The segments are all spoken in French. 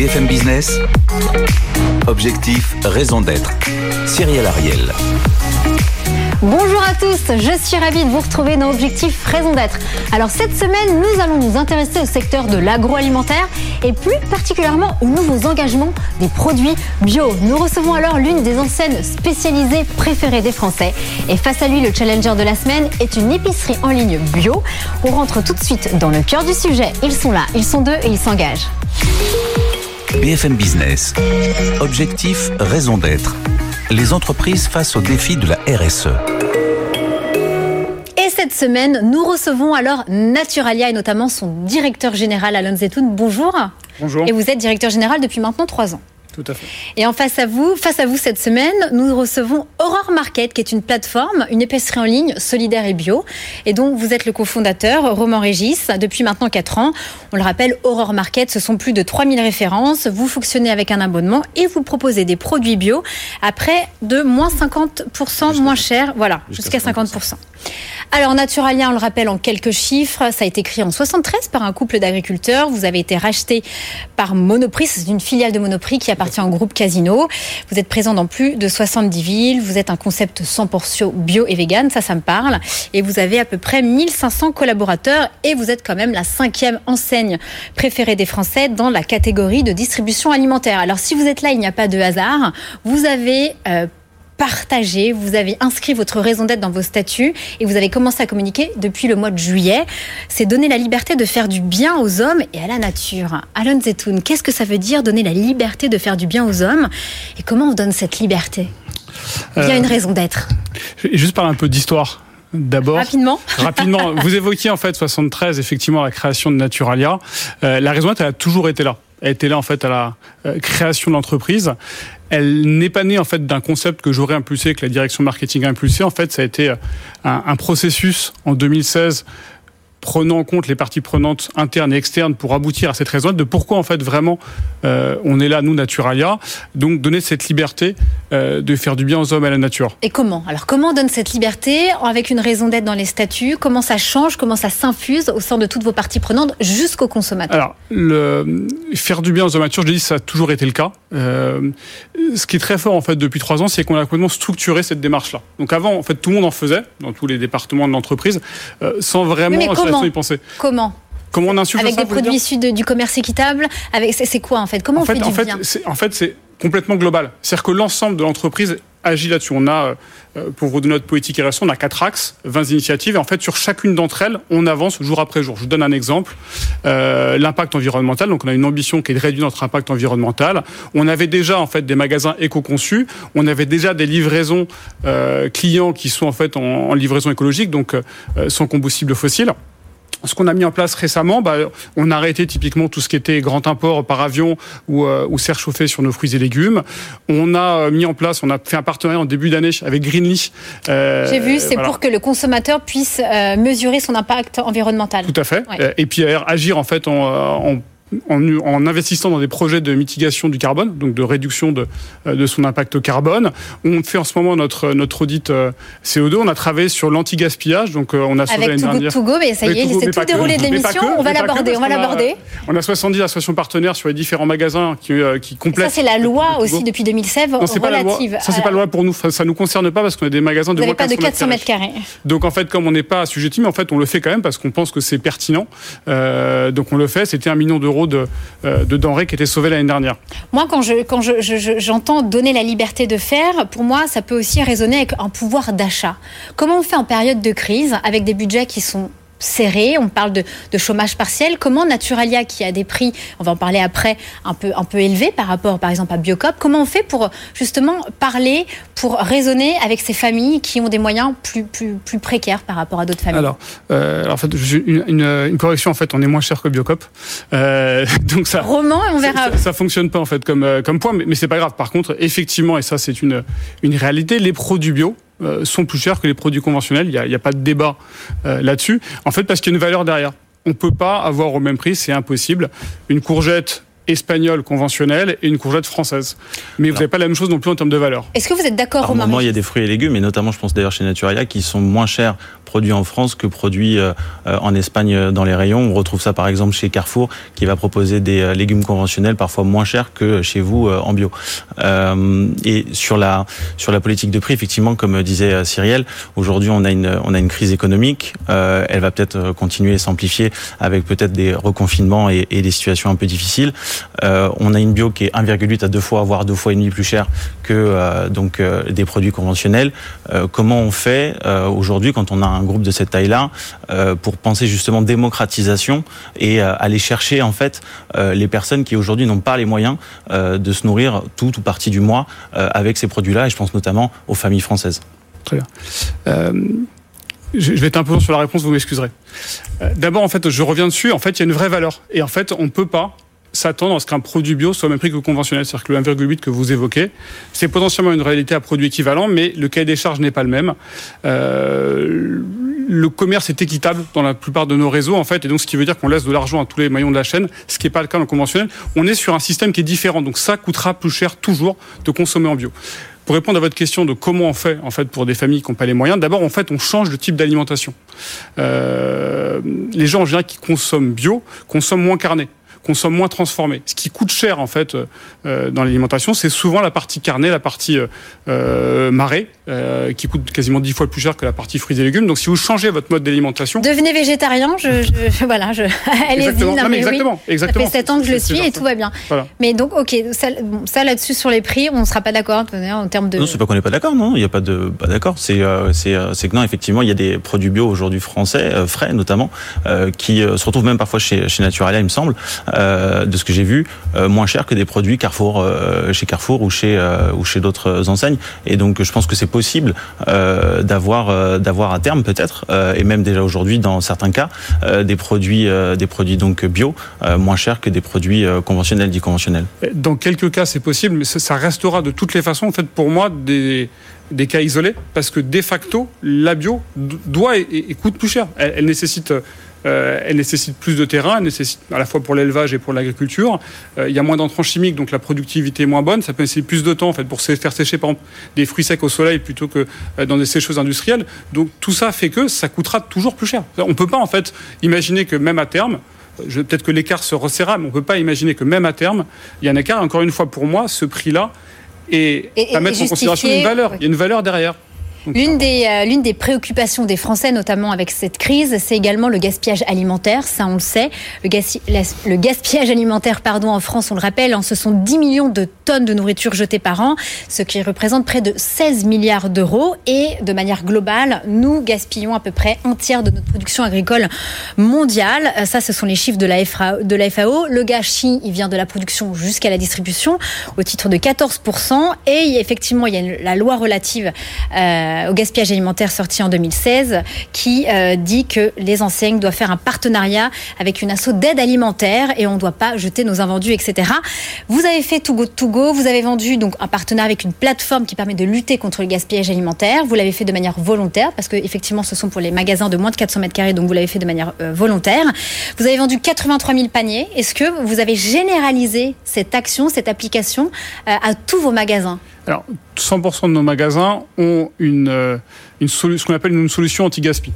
BFM Business, objectif, raison d'être. Cyril Ariel. Bonjour à tous, je suis ravie de vous retrouver dans Objectif Raison d'être. Alors cette semaine, nous allons nous intéresser au secteur de l'agroalimentaire et plus particulièrement aux nouveaux engagements des produits bio. Nous recevons alors l'une des enseignes spécialisées préférées des Français. Et face à lui, le challenger de la semaine est une épicerie en ligne bio. On rentre tout de suite dans le cœur du sujet. Ils sont là, ils sont deux et ils s'engagent. BFM Business. Objectif, raison d'être. Les entreprises face aux défis de la RSE. Et cette semaine, nous recevons alors Naturalia et notamment son directeur général Alain Zetoun. Bonjour. Bonjour. Et vous êtes directeur général depuis maintenant trois ans. Tout à fait. Et en face à vous, face à vous cette semaine, nous recevons Aurore Market, qui est une plateforme, une épicerie en ligne solidaire et bio. Et donc, vous êtes le cofondateur, Roman Régis, depuis maintenant 4 ans. On le rappelle, Aurore Market, ce sont plus de 3000 références. Vous fonctionnez avec un abonnement et vous proposez des produits bio à près de moins 50% moins cher. Voilà, jusqu'à 50%. Alors, Naturalia, on le rappelle en quelques chiffres, ça a été créé en 73 par un couple d'agriculteurs. Vous avez été racheté par Monoprix, c'est une filiale de Monoprix qui appartient au groupe Casino. Vous êtes présent dans plus de 70 villes. Vous êtes un concept 100% bio et vegan, ça, ça me parle. Et vous avez à peu près 1500 collaborateurs et vous êtes quand même la cinquième enseigne préférée des Français dans la catégorie de distribution alimentaire. Alors, si vous êtes là, il n'y a pas de hasard. Vous avez euh, partagé, vous avez inscrit votre raison d'être dans vos statuts et vous avez commencé à communiquer depuis le mois de juillet. C'est donner la liberté de faire du bien aux hommes et à la nature. Alan Zetoun, qu'est-ce que ça veut dire donner la liberté de faire du bien aux hommes et comment on donne cette liberté? Il y a une raison d'être. Je vais juste parler un peu d'histoire. D'abord, rapidement. rapidement, vous évoquiez en fait 73 effectivement la création de Naturalia. Euh, la raison d'être elle a toujours été là. Elle était là en fait à la euh, création de l'entreprise. Elle n'est pas née en fait d'un concept que j'aurais impulsé, que la direction marketing a impulsé. En fait, ça a été euh, un, un processus en 2016 prenant en compte les parties prenantes internes et externes pour aboutir à cette raison de pourquoi en fait vraiment euh, on est là nous Naturalia. Donc donner cette liberté euh, de faire du bien aux hommes et à la nature. Et comment? Alors comment on donne cette liberté? Avec une raison d'être dans les statuts. Comment ça change? Comment ça s'infuse au sein de toutes vos parties prenantes jusqu'au consommateur? Alors le faire du bien aux hommes et à la nature je dis ça a toujours été le cas. Euh, ce qui est très fort en fait depuis trois ans c'est qu'on a complètement structuré cette démarche là donc avant en fait tout le monde en faisait dans tous les départements de l'entreprise sans vraiment Comment penser. Comment Comment on insuffle Avec ça, des produits issus du commerce équitable avec, C'est quoi en fait? Comment en on fait, fait, du en fait, bien? En fait, c'est complètement global. C'est-à-dire que l'ensemble de l'entreprise agit là-dessus. On a, pour vous donner notre politique et on a quatre axes, 20 initiatives, et en fait, sur chacune d'entre elles, on avance jour après jour. Je vous donne un exemple. Euh, l'impact environnemental. Donc, on a une ambition qui est de réduire notre impact environnemental. On avait déjà, en fait, des magasins éco-conçus. On avait déjà des livraisons euh, clients qui sont, en fait, en, en livraison écologique, donc euh, sans combustible fossile ce qu'on a mis en place récemment, bah, on a arrêté typiquement tout ce qui était grand import par avion ou, euh, ou serre chauffée sur nos fruits et légumes. On a mis en place, on a fait un partenariat en début d'année avec Greenly. Euh, J'ai vu, c'est voilà. pour que le consommateur puisse euh, mesurer son impact environnemental. Tout à fait. Ouais. Et puis agir en fait en, en en, en, investissant dans des projets de mitigation du carbone, donc de réduction de, de son impact carbone. On fait en ce moment notre, notre audit CO2. On a travaillé sur l'anti-gaspillage, donc on a sauvé l'année dernière. To go, mais ça y est, c'est tout déroulé de l'émission. On va l'aborder. On va l'aborder. On a 70 associations partenaires sur les différents magasins qui, qui complètent. Ça, c'est la loi aussi depuis 2016 non, c'est pas la loi. Ça, c'est pas la loi pour nous. Ça nous concerne pas parce qu'on a des magasins de Vous moins pas de 400 mètres carrés. Donc en fait, comme on n'est pas assujetti, mais en fait, on le fait quand même parce qu'on pense que c'est pertinent. Euh, donc on le fait. C'était un million d'euros de, euh, de denrées qui étaient sauvées l'année dernière. Moi, quand je quand je, j'entends donner la liberté de faire, pour moi, ça peut aussi résonner avec un pouvoir d'achat. Comment on fait en période de crise avec des budgets qui sont serré, on parle de, de, chômage partiel. Comment Naturalia, qui a des prix, on va en parler après, un peu, un peu élevés par rapport, par exemple, à Biocop, comment on fait pour justement parler, pour raisonner avec ces familles qui ont des moyens plus, plus, plus précaires par rapport à d'autres familles? Alors, euh, alors, en fait, une, une, une, correction, en fait, on est moins cher que Biocop. Euh, donc ça, Roman, on verra. Ça, ça, fonctionne pas, en fait, comme, comme point, mais, mais c'est pas grave. Par contre, effectivement, et ça, c'est une, une réalité, les produits bio, euh, sont plus chers que les produits conventionnels. Il n'y a, a, pas de débat euh, là-dessus. En fait, parce qu'il y a une valeur derrière. On ne peut pas avoir au même prix, c'est impossible. Une courgette espagnole conventionnelle et une courgette française. Mais vous n'avez pas la même chose non plus en termes de valeur. Est-ce que vous êtes d'accord, Romain moment, il y a des fruits et légumes, et notamment, je pense d'ailleurs chez Naturalia, qui sont moins chers produits en France que produits euh, euh, en Espagne euh, dans les rayons. On retrouve ça par exemple chez Carrefour, qui va proposer des légumes conventionnels parfois moins chers que chez vous en bio. Et sur la sur la politique de prix, effectivement, comme disait Cyrielle, aujourd'hui on a une on a une crise économique. Elle va peut-être continuer et s'amplifier avec peut-être des reconfinements et, des situations un peu difficiles. On a une bio qui est 1,8 à deux fois, voire deux fois et demi plus cher que donc des produits conventionnels. Comment on fait aujourd'hui quand on a un un groupe de cette taille-là euh, pour penser justement démocratisation et euh, aller chercher en fait euh, les personnes qui aujourd'hui n'ont pas les moyens de se nourrir tout ou partie du mois avec ces produits-là. Et je pense notamment aux familles françaises. Très bien. Je vais être un peu long sur la réponse, vous m'excuserez. D'abord, en fait, je reviens dessus. En fait, il y a une vraie valeur. Et en fait, on ne peut pas s'attendre à ce qu'un produit bio soit au même prix que le conventionnel. C'est-à-dire que le 1,8 que vous évoquez, c'est potentiellement une réalité à produit équivalent, mais le cahier des charges n'est pas le même. Euh, le commerce est équitable dans la plupart de nos réseaux, en fait, et donc ce qui veut dire qu'on laisse de l'argent à tous les maillons de la chaîne, ce qui n'est pas le cas dans le conventionnel. On est sur un système qui est différent, donc ça coûtera plus cher toujours de consommer en bio. Pour répondre à votre question de comment on fait en fait pour des familles qui n'ont pas les moyens, d'abord en fait on change de type d'alimentation. Euh, les gens en général qui consomment bio consomment moins carné consomme moins transformé. Ce qui coûte cher en fait euh, dans l'alimentation, c'est souvent la partie carnée, la partie euh, euh marée, euh, qui coûte quasiment dix fois plus cher que la partie fruits et légumes. Donc si vous changez votre mode d'alimentation, devenez végétarien. Je, je voilà, je exactement. Non, mais exactement, exactement. Ça fait 7 ans que je le suis et tout va bien. Mais donc ok, ça, ça là-dessus sur les prix, on ne sera pas d'accord en termes de. Non, c'est pas qu'on n'est pas d'accord, non. Il n'y a pas de pas d'accord. C'est c'est c'est que non, effectivement, il y a des produits bio aujourd'hui français, frais notamment, qui se retrouvent même parfois chez chez Naturalia, il me semble, euh, de ce que j'ai vu, euh, moins cher que des produits Carrefour euh, chez Carrefour ou chez ou chez d'autres enseignes. Et donc je pense que c'est possible d'avoir d'avoir à terme peut-être et même déjà aujourd'hui dans certains cas des produits des produits donc bio moins chers que des produits conventionnels dits conventionnels. Dans quelques cas c'est possible, mais ça restera de toutes les façons en fait pour moi des des cas isolés parce que de facto la bio doit et, coûte plus cher. elle nécessite euh, elle nécessite plus de terrain, elle nécessite à la fois pour l'élevage et pour l'agriculture. Euh, il y a moins d'entrants chimiques, donc la productivité est moins bonne. Ça peut nécessiter plus de temps en fait pour faire sécher par exemple des fruits secs au soleil plutôt que euh, dans des sécheuses industrielles. Donc tout ça fait que ça coûtera toujours plus cher. On peut pas en fait imaginer que même à terme, peut-être que l'écart se resserra, mais on peut pas imaginer que même à terme, il y a un écart. Encore une fois, pour moi, ce prix-là est à mettre en considération une valeur. Il y a une valeur derrière. L'une des, euh, des préoccupations des Français, notamment avec cette crise, c'est également le gaspillage alimentaire. Ça, on le sait. Le, gaspillage alimentaire, pardon, en France, on le rappelle, hein, ce sont 10 millions de tonnes de nourriture jetées par an, ce qui représente près de 16 milliards d'euros. Et de manière globale, nous gaspillons à peu près un tiers de notre production agricole mondiale. Euh, ça, ce sont les chiffres de la, FAO. Le gâchis, il vient de la production jusqu'à la distribution, au titre de 14%. Et effectivement, il y a la loi relative. Euh, au gaspillage alimentaire sorti en 2016 qui euh, dit que les enseignes doivent faire un partenariat avec une asso d'aide alimentaire et on ne doit pas jeter nos invendus, etc. Vous avez fait Too Go To Go, vous avez vendu donc un partenariat avec une plateforme qui permet de lutter contre le gaspillage alimentaire. Vous l'avez fait de manière volontaire parce que effectivement ce sont pour les magasins de moins de 400 mètres carrés, donc vous l'avez fait de manière euh, volontaire. Vous avez vendu 83 000 paniers. Est-ce que vous avez généralisé cette action, cette application à tous vos magasins? Alors, 100% de nos magasins ont une, euh, une ce qu'on appelle une solution anti-gaspi,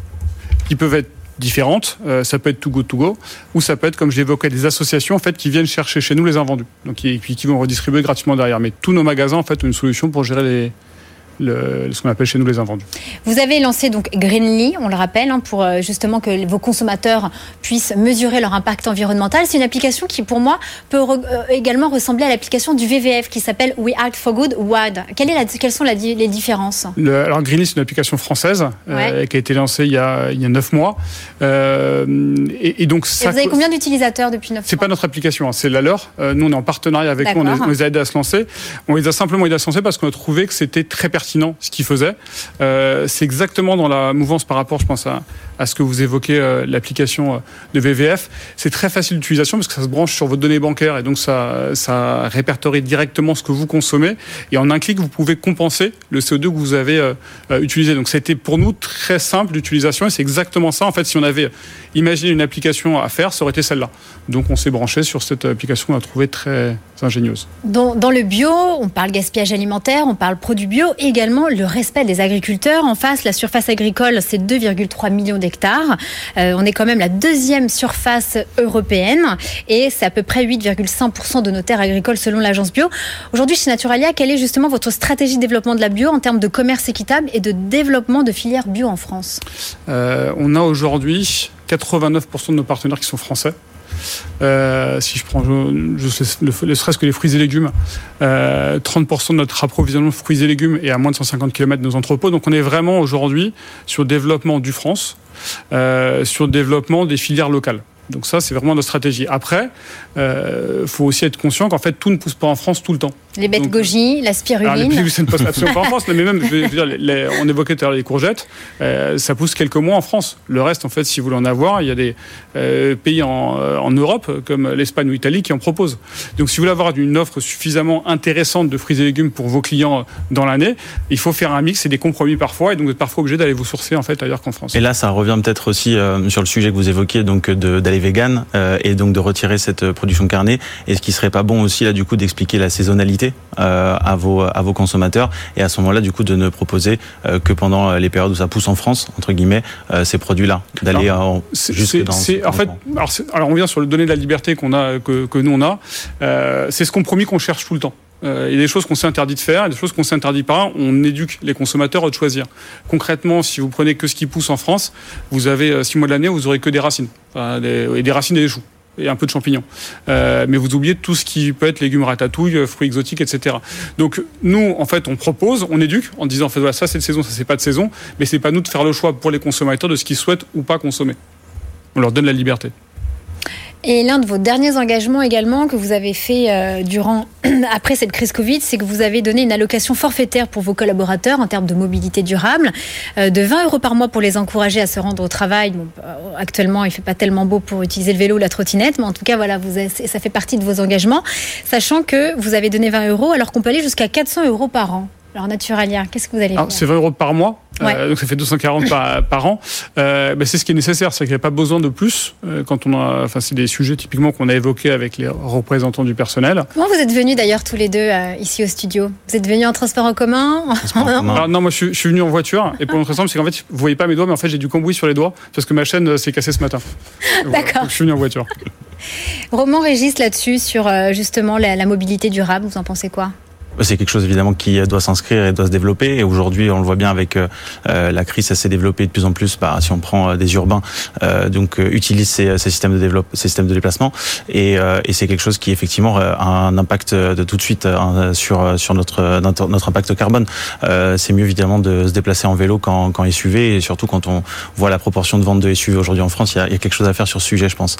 qui peuvent être différentes. Euh, ça peut être to go to go, ou ça peut être, comme je l'évoquais, des associations en fait qui viennent chercher chez nous les invendus, donc et qui vont redistribuer gratuitement derrière. Mais tous nos magasins en fait ont une solution pour gérer les, le, ce qu'on appelle chez nous les invendus. Vous avez lancé donc Greenly, on le rappelle, hein, pour euh, justement que vos consommateurs puissent mesurer leur impact environnemental. C'est une application qui, pour moi, peut euh, également ressembler à l'application du VVF qui s'appelle We Act for Good WAD. Quelle est la, quelles sont les différences? Alors Greenly, c'est une application française euh, qui a été lancée il y a, il y a 9 mois. et, donc ça, vous avez combien d'utilisateurs depuis 9 mois C'est pas notre application, hein, c'est la leur. nous, on est en partenariat avec eux, on les, a aidés à se lancer. On les a simplement aidés à se lancer parce qu'on a trouvé que c'était très pertinent ce qu'ils faisaient. Euh, c'est exactement dans la mouvance par rapport, je pense, à, ce que vous évoquez, euh, l'application euh, de VVF. C'est très facile d'utilisation parce que ça se branche sur votre donnée bancaire et donc ça, répertorie directement ce que vous consommez. Et en un clic, vous pouvez compenser le CO2 que vous avez utilisé. Donc c'était pour nous très simple d'utilisation et c'est exactement ça. En fait, si on avait imaginé une application à faire, ça aurait été celle-là. Donc on s'est branché sur cette application qu'on a trouvée très ingénieuse. Dans, dans, le bio, on parle gaspillage alimentaire, on parle produits bio et également le respect des agriculteurs. En face, la surface agricole, c'est 2,3 millions d'hectares. Euh, on est quand même la deuxième surface européenne et c'est à peu près 8,5% de nos terres agricoles selon l'agence bio. Aujourd'hui, chez Naturalia, quelle est justement votre stratégie de développement de la bio en termes de commerce équitable et de développement de filières bio en France? Euh, On a aujourd'hui 89% de nos partenaires qui sont français. Euh, si je prends je, je, ne serait-ce que les fruits et légumes, euh, 30% de notre approvisionnement de fruits et légumes est à moins de 150 km de nos entrepôts. Donc on est vraiment aujourd'hui sur le développement du France, euh, sur le développement des filières locales. Donc ça, c'est vraiment notre stratégie. Après, il euh, faut aussi être conscient qu'en fait, tout ne pousse pas en France tout le temps. Les bêtes goji, la spiruline. Alors, les ça ne pousse absolument pas en France, mais même, je veux dire, les, on évoquait tout à l'heure les courgettes, euh, ça pousse quelques mois en France. Le reste, en fait, si vous voulez en avoir, il y a des euh, pays en, euh, en, Europe, comme l'Espagne ou l'Italie, qui en proposent. Donc, si vous voulez avoir une offre suffisamment intéressante de fruits et légumes pour vos clients dans l'année, il faut faire un mix et des compromis parfois, et donc vous êtes parfois obligé d'aller vous sourcer en fait ailleurs qu'en France. Et là, ça revient peut-être aussi euh, sur le sujet que vous évoquiez, donc d'aller vegan euh, et donc de retirer cette production carnée. Est-ce qu'il serait pas bon aussi là du coup d'expliquer la saisonnalité euh, à vos à vos consommateurs et à ce moment-là du coup de ne proposer euh, que pendant les périodes où ça pousse en France entre guillemets ces produits-là d'aller jusque dans. en fait, alors, alors, on vient sur le donner de la liberté qu'on a que, que nous on a. c'est ce compromis qu'on cherche tout le temps. il y a des choses qu'on s'est interdit de faire, des choses qu'on s'est interdit pas. On éduque les consommateurs à choisir. Concrètement, si vous prenez que ce qui pousse en France, vous avez six mois de l'année, vous aurez que des racines, enfin, des, et des racines et des choux et un peu de champignons. Euh, mais vous oubliez tout ce qui peut être légumes ratatouille, fruits exotiques, etc. Donc nous, en fait, on propose, on éduque en disant, voilà, ça c'est de saison, ça c'est pas de saison, mais c'est pas nous de faire le choix pour les consommateurs de ce qu'ils souhaitent ou pas consommer. On leur donne la liberté. Et l'un de vos derniers engagements également que vous avez fait euh, durant après cette crise Covid, c'est que vous avez donné une allocation forfaitaire pour vos collaborateurs en termes de mobilité durable, euh, de 20 euros par mois pour les encourager à se rendre au travail. Bon, euh, actuellement, il fait pas tellement beau pour utiliser le vélo ou la trottinette, mais en tout cas, voilà, vous ça fait partie de vos engagements, sachant que vous avez donné 20 euros alors qu'on peut aller jusqu'à 400 euros par an. Alors Naturalia, qu'est-ce que vous allez faire C'est 20 euros par mois, euh, donc ça fait 240 par, par an. Euh, ben c'est ce qui est nécessaire, c'est qu'il n'y a pas besoin de plus euh, quand on a. Enfin, c'est des sujets typiquement qu'on a évoqués avec les représentants du personnel. Comment vous êtes venus d'ailleurs tous les deux euh, ici au studio? Vous êtes venus en transport en commun, Alors, Non, moi je, je, suis venu en voiture. Et pour notre exemple, c'est qu'en fait, vous voyez pas mes doigts, mais en fait j'ai du cambouis sur les doigts parce que ma chaîne euh, s'est cassée ce matin. D'accord. je suis venu en voiture. Roman Régis là-dessus sur justement la, la mobilité durable. Vous en pensez quoi? C'est quelque chose évidemment qui doit s'inscrire et doit se développer. Et aujourd'hui, on le voit bien avec euh, la crise, ça s'est développé de plus en plus. Bah, si on prend euh, des urbains, euh, donc euh, utilisent ces, ces, systèmes de développement, ces systèmes de déplacement, et, euh, et c'est quelque chose qui effectivement a un impact de tout de suite sur sur notre notre impact carbone. c'est mieux évidemment de se déplacer en vélo qu'en qu'en SUV, et surtout quand on voit la proportion de vente de SUV aujourd'hui en France, il y a, y a quelque chose à faire sur ce sujet, je pense.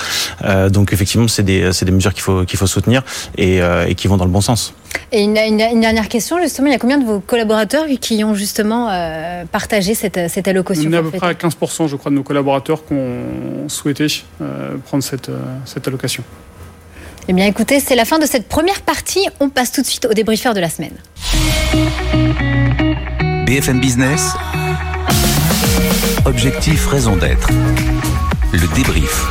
donc effectivement, c'est des c'est des mesures qu'il faut qu'il faut soutenir et, et qui vont dans le bon sens. Et une, une, une, dernière question, justement, il y a combien de vos collaborateurs qui ont justement euh, partagé cette, cette allocation On est à peu près à 15%, je crois, de nos collaborateurs qui ont souhaité euh, prendre cette, euh, cette allocation. Eh bien, écoutez, c'est la fin de cette première partie. On passe tout de suite au débriefeur de la semaine. BFM Business. Objectif, raison d'être. Le débrief.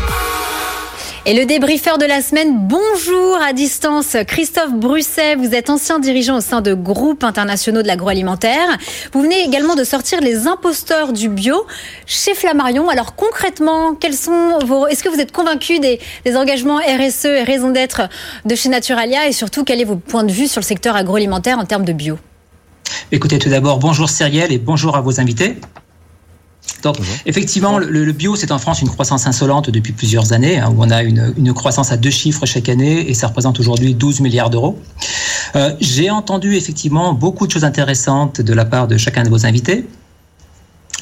Et le débriefeur de la semaine, bonjour à distance, Christophe Brusset, vous êtes ancien dirigeant au sein de groupes internationaux de l'agroalimentaire. Vous venez également de sortir les imposteurs du bio chez Flammarion. Alors concrètement, quels sont vos, est-ce que vous êtes convaincu des, engagements RSE et raison d'être de chez Naturalia? Et surtout quel est vos points de vue sur le secteur agroalimentaire en termes de bio? Écoutez, tout d'abord, bonjour Cyrielle et bonjour à vos invités. Donc, Bonjour. effectivement, le, le bio, c'est en France une croissance insolente depuis plusieurs années, hein, où on a une, une, croissance à deux chiffres chaque année, et ça représente aujourd'hui 12 milliards d'euros. Euh, J'ai entendu effectivement beaucoup de choses intéressantes de la part de chacun de vos invités.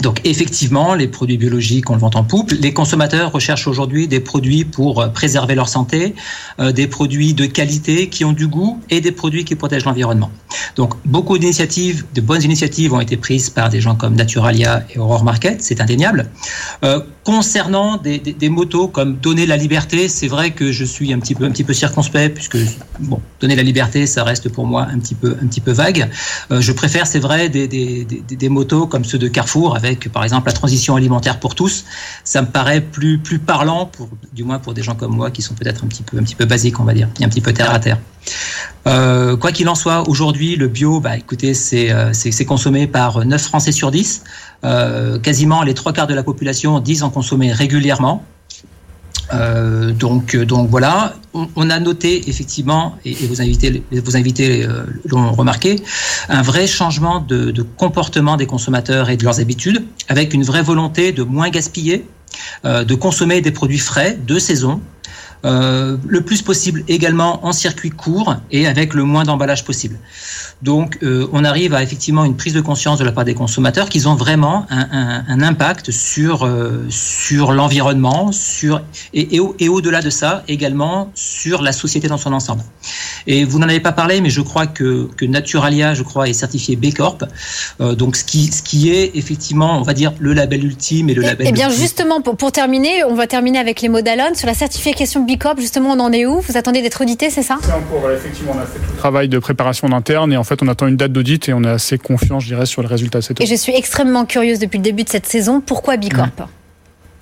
Donc effectivement, les produits biologiques, on le vend en poupe. Les consommateurs recherchent aujourd'hui des produits pour euh, préserver leur santé, euh, des produits de qualité qui ont du goût et des produits qui protègent l'environnement. Donc beaucoup d'initiatives, de bonnes initiatives ont été prises par des gens comme Naturalia et Aurore Market, c'est indéniable. Euh, concernant des, des, motos comme donner la liberté, c'est vrai que je suis un petit peu un petit peu circonspect puisque bon, donner la liberté, ça reste pour moi un petit peu un petit peu vague. Je préfère, c'est vrai, des, des motos comme ceux de Carrefour avec par exemple la transition alimentaire pour tous, ça me paraît plus plus parlant pour du moins pour des gens comme moi qui sont peut-être un petit peu un petit peu basiques on va dire, et un petit peu terre à terre. Euh, quoi qu'il en soit, aujourd'hui le bio, bah écoutez, c'est euh, c'est consommé par 9 Français sur 10. Euh, quasiment les trois quarts de la population disent en consommer régulièrement. Euh, donc, donc voilà, on, a noté effectivement, et, et vous invitez, vous invitez euh, l'ont remarqué, un vrai changement de, comportement des consommateurs et de leurs habitudes, avec une vraie volonté de moins gaspiller, euh, de consommer des produits frais de saison, euh, le plus possible également en circuit court et avec le moins d'emballage possible. Donc, euh, on arrive à effectivement une prise de conscience de la part des consommateurs qu'ils ont vraiment un, un, un, impact sur euh, sur l'environnement, sur et, et, au, et au-delà de ça également sur la société dans son ensemble. Et vous n'en avez pas parlé, mais je crois que, que Naturalia, je crois, est certifié B Corp. Donc, ce qui ce qui est effectivement, on va dire, le label ultime et le label. Eh bien, justement, pour, pour terminer, on va terminer avec les mots d'Alon sur la certification B Corp. Justement, on en est où? Vous attendez d'être audité, c'est ça? C'est en cours. Effectivement, on a fait tout le travail de préparation d'interne et en fait, on attend une date d'audit et on est assez confiant, je dirais, sur le résultat de cette audit. Et je suis extrêmement curieuse depuis le début de cette saison. Pourquoi Bicorp mmh.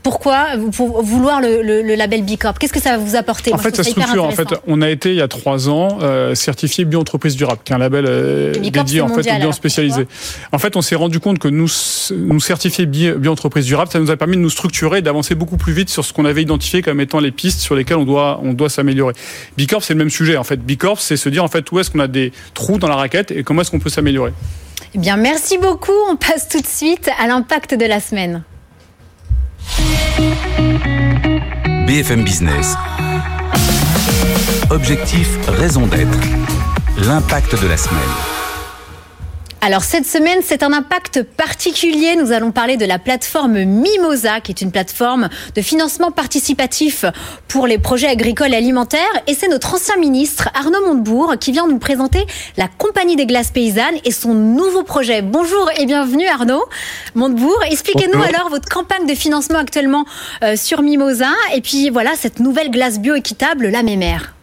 Pourquoi pour vouloir le, le, le label Bicorp? Qu'est-ce que ça va vous apporter? En Moi, fait, ça structure. En fait, on a été il y a trois ans euh, certifié bio-entreprise durable, qui est un label euh, dédié en fait aux bio spécialisés. En fait, on s'est rendu compte que nous nous certifier bio-entreprise durable, ça nous a permis de nous structurer, d'avancer beaucoup plus vite sur ce qu'on avait identifié comme étant les pistes sur lesquelles on doit on doit s'améliorer. Bicorp, c'est le même sujet. En fait, Bicorp, c'est se dire en fait où est-ce qu'on a des trous dans la raquette et comment est-ce qu'on peut s'améliorer? Eh bien, merci beaucoup. On passe tout de suite à l'impact de la semaine. BFM Business. Objectif, raison d'être. L'impact de la semaine. Alors cette semaine, c'est un impact particulier. Nous allons parler de la plateforme Mimosa, qui est une plateforme de financement participatif pour les projets agricoles et alimentaires. Et c'est notre ancien ministre Arnaud Montebourg qui vient nous présenter la Compagnie des glaces paysannes et son nouveau projet. Bonjour et bienvenue Arnaud Montebourg. Expliquez-nous alors votre campagne de financement actuellement euh, sur Mimosa et puis voilà cette nouvelle glace bio équitable, la Mémère.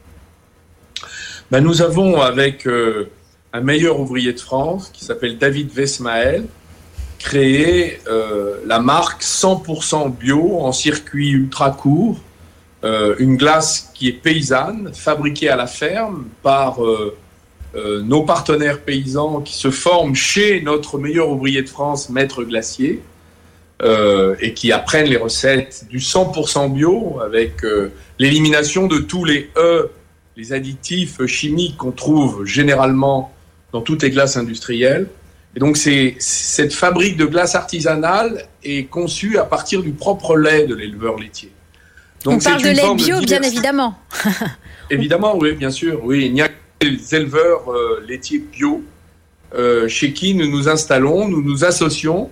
Ben, nous avons avec euh un meilleur ouvrier de France qui s'appelle David Vesmael, créé euh, la marque 100% bio en circuit ultra court, euh, une glace qui est paysanne, fabriquée à la ferme par euh, euh nos partenaires paysans qui se forment chez notre meilleur ouvrier de France, Maître Glacier, et qui apprennent les recettes du 100% bio avec l'élimination de tous les E, les additifs chimiques qu'on trouve généralement dans toutes les glaces industrielles. Et donc, c'est cette fabrique de glace artisanale est conçue à partir du propre lait de l'éleveur laitier. Donc, On parle de lait bio, de bien évidemment. évidemment, oui, bien sûr. Oui, il n'y a que les éleveurs euh, laitiers bio euh, chez qui nous nous installons, nous nous associons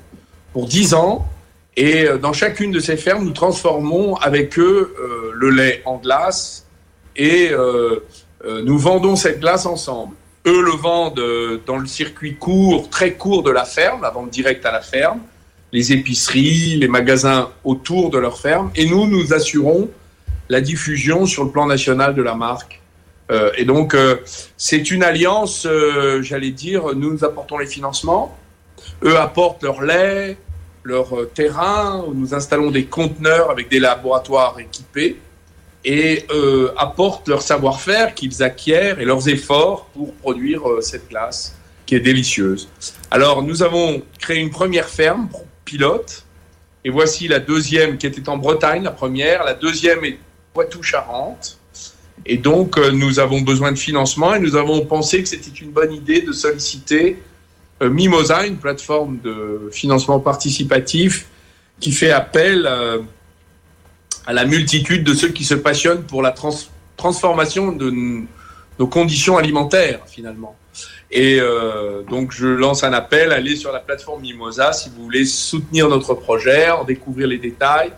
pour 10 ans. Et euh, dans chacune de ces fermes, nous transformons avec eux euh, le lait en glace et nous vendons cette glace ensemble. Eux le vendent dans le circuit court, très court de la ferme, la vente directe à la ferme, les épiceries, les magasins autour de leur ferme. Et nous, nous assurons la diffusion sur le plan national de la marque. Euh, et donc, euh, c'est une alliance, euh, j'allais dire, nous, nous apportons les financements, eux apportent leur lait, leur terrain, nous installons des conteneurs avec des laboratoires équipés et euh, apportent leur savoir-faire qu'ils acquièrent et leurs efforts pour produire euh, cette glace qui est délicieuse. Alors nous avons créé une première ferme pilote et voici la deuxième qui était en Bretagne, la première, la deuxième est Poitou-Charentes. Et donc euh, nous avons besoin de financement et nous avons pensé que c'était une bonne idée de solliciter Mimosa, une plateforme de financement participatif qui fait appel à la multitude de ceux qui se passionnent pour la trans transformation de, nos conditions alimentaires finalement. Et euh, donc je lance un appel, allez sur la plateforme Mimosa si vous voulez soutenir notre projet, en découvrir les détails.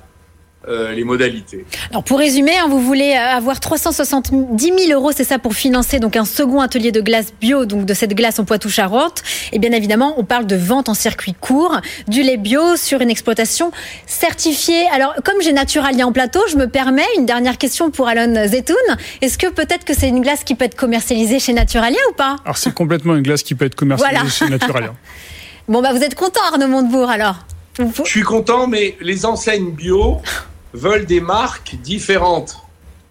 Euh, les modalités. Alors pour résumer, hein, vous voulez euh, avoir 370 000 euros, c'est ça pour financer donc un second atelier de glace bio, donc de cette glace en Poitou-Charentes. Et bien évidemment, on parle de vente en circuit court, du lait bio sur une exploitation certifiée. Alors comme j'ai Naturalia en plateau, je me permets une dernière question pour Alon Zetoun. Est-ce que peut-être que c'est une glace qui peut être commercialisée chez Naturalia ou pas? Alors c'est complètement une glace qui peut être commercialisée chez Naturalia. bon bah vous êtes content Arnaud Montebourg alors? Je suis content, mais les enseignes bio veulent des marques différentes,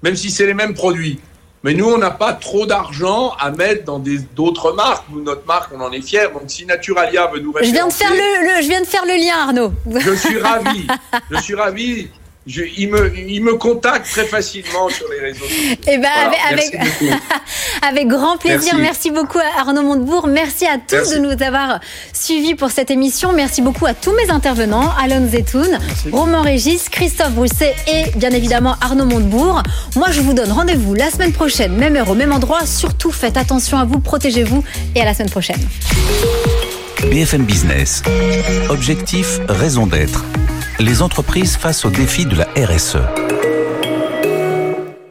même si c'est les mêmes produits. Mais nous, on n'a pas trop d'argent à mettre dans d'autres marques. Nous, notre marque, on en est fiers. Donc, si Naturalia veut nous référencer... Je viens de faire le, je viens de faire le lien, Arnaud. Je suis ravi. je suis ravi je, il, me, il me contacte très facilement sur les réseaux sociaux. Eh ben, avec, avec, grand plaisir. Merci. beaucoup à Arnaud Montebourg. Merci à tous de nous avoir suivis pour cette émission. Merci beaucoup à tous mes intervenants, Alon Zetoun, Roman Régis, Christophe Brousset et bien évidemment Arnaud Montebourg. Moi, je vous donne rendez-vous la semaine prochaine, même heure au même endroit. Surtout, faites attention à vous, protégez-vous et à la semaine prochaine. BFM Business. Objectif, raison d'être les entreprises face au défi de la RSE.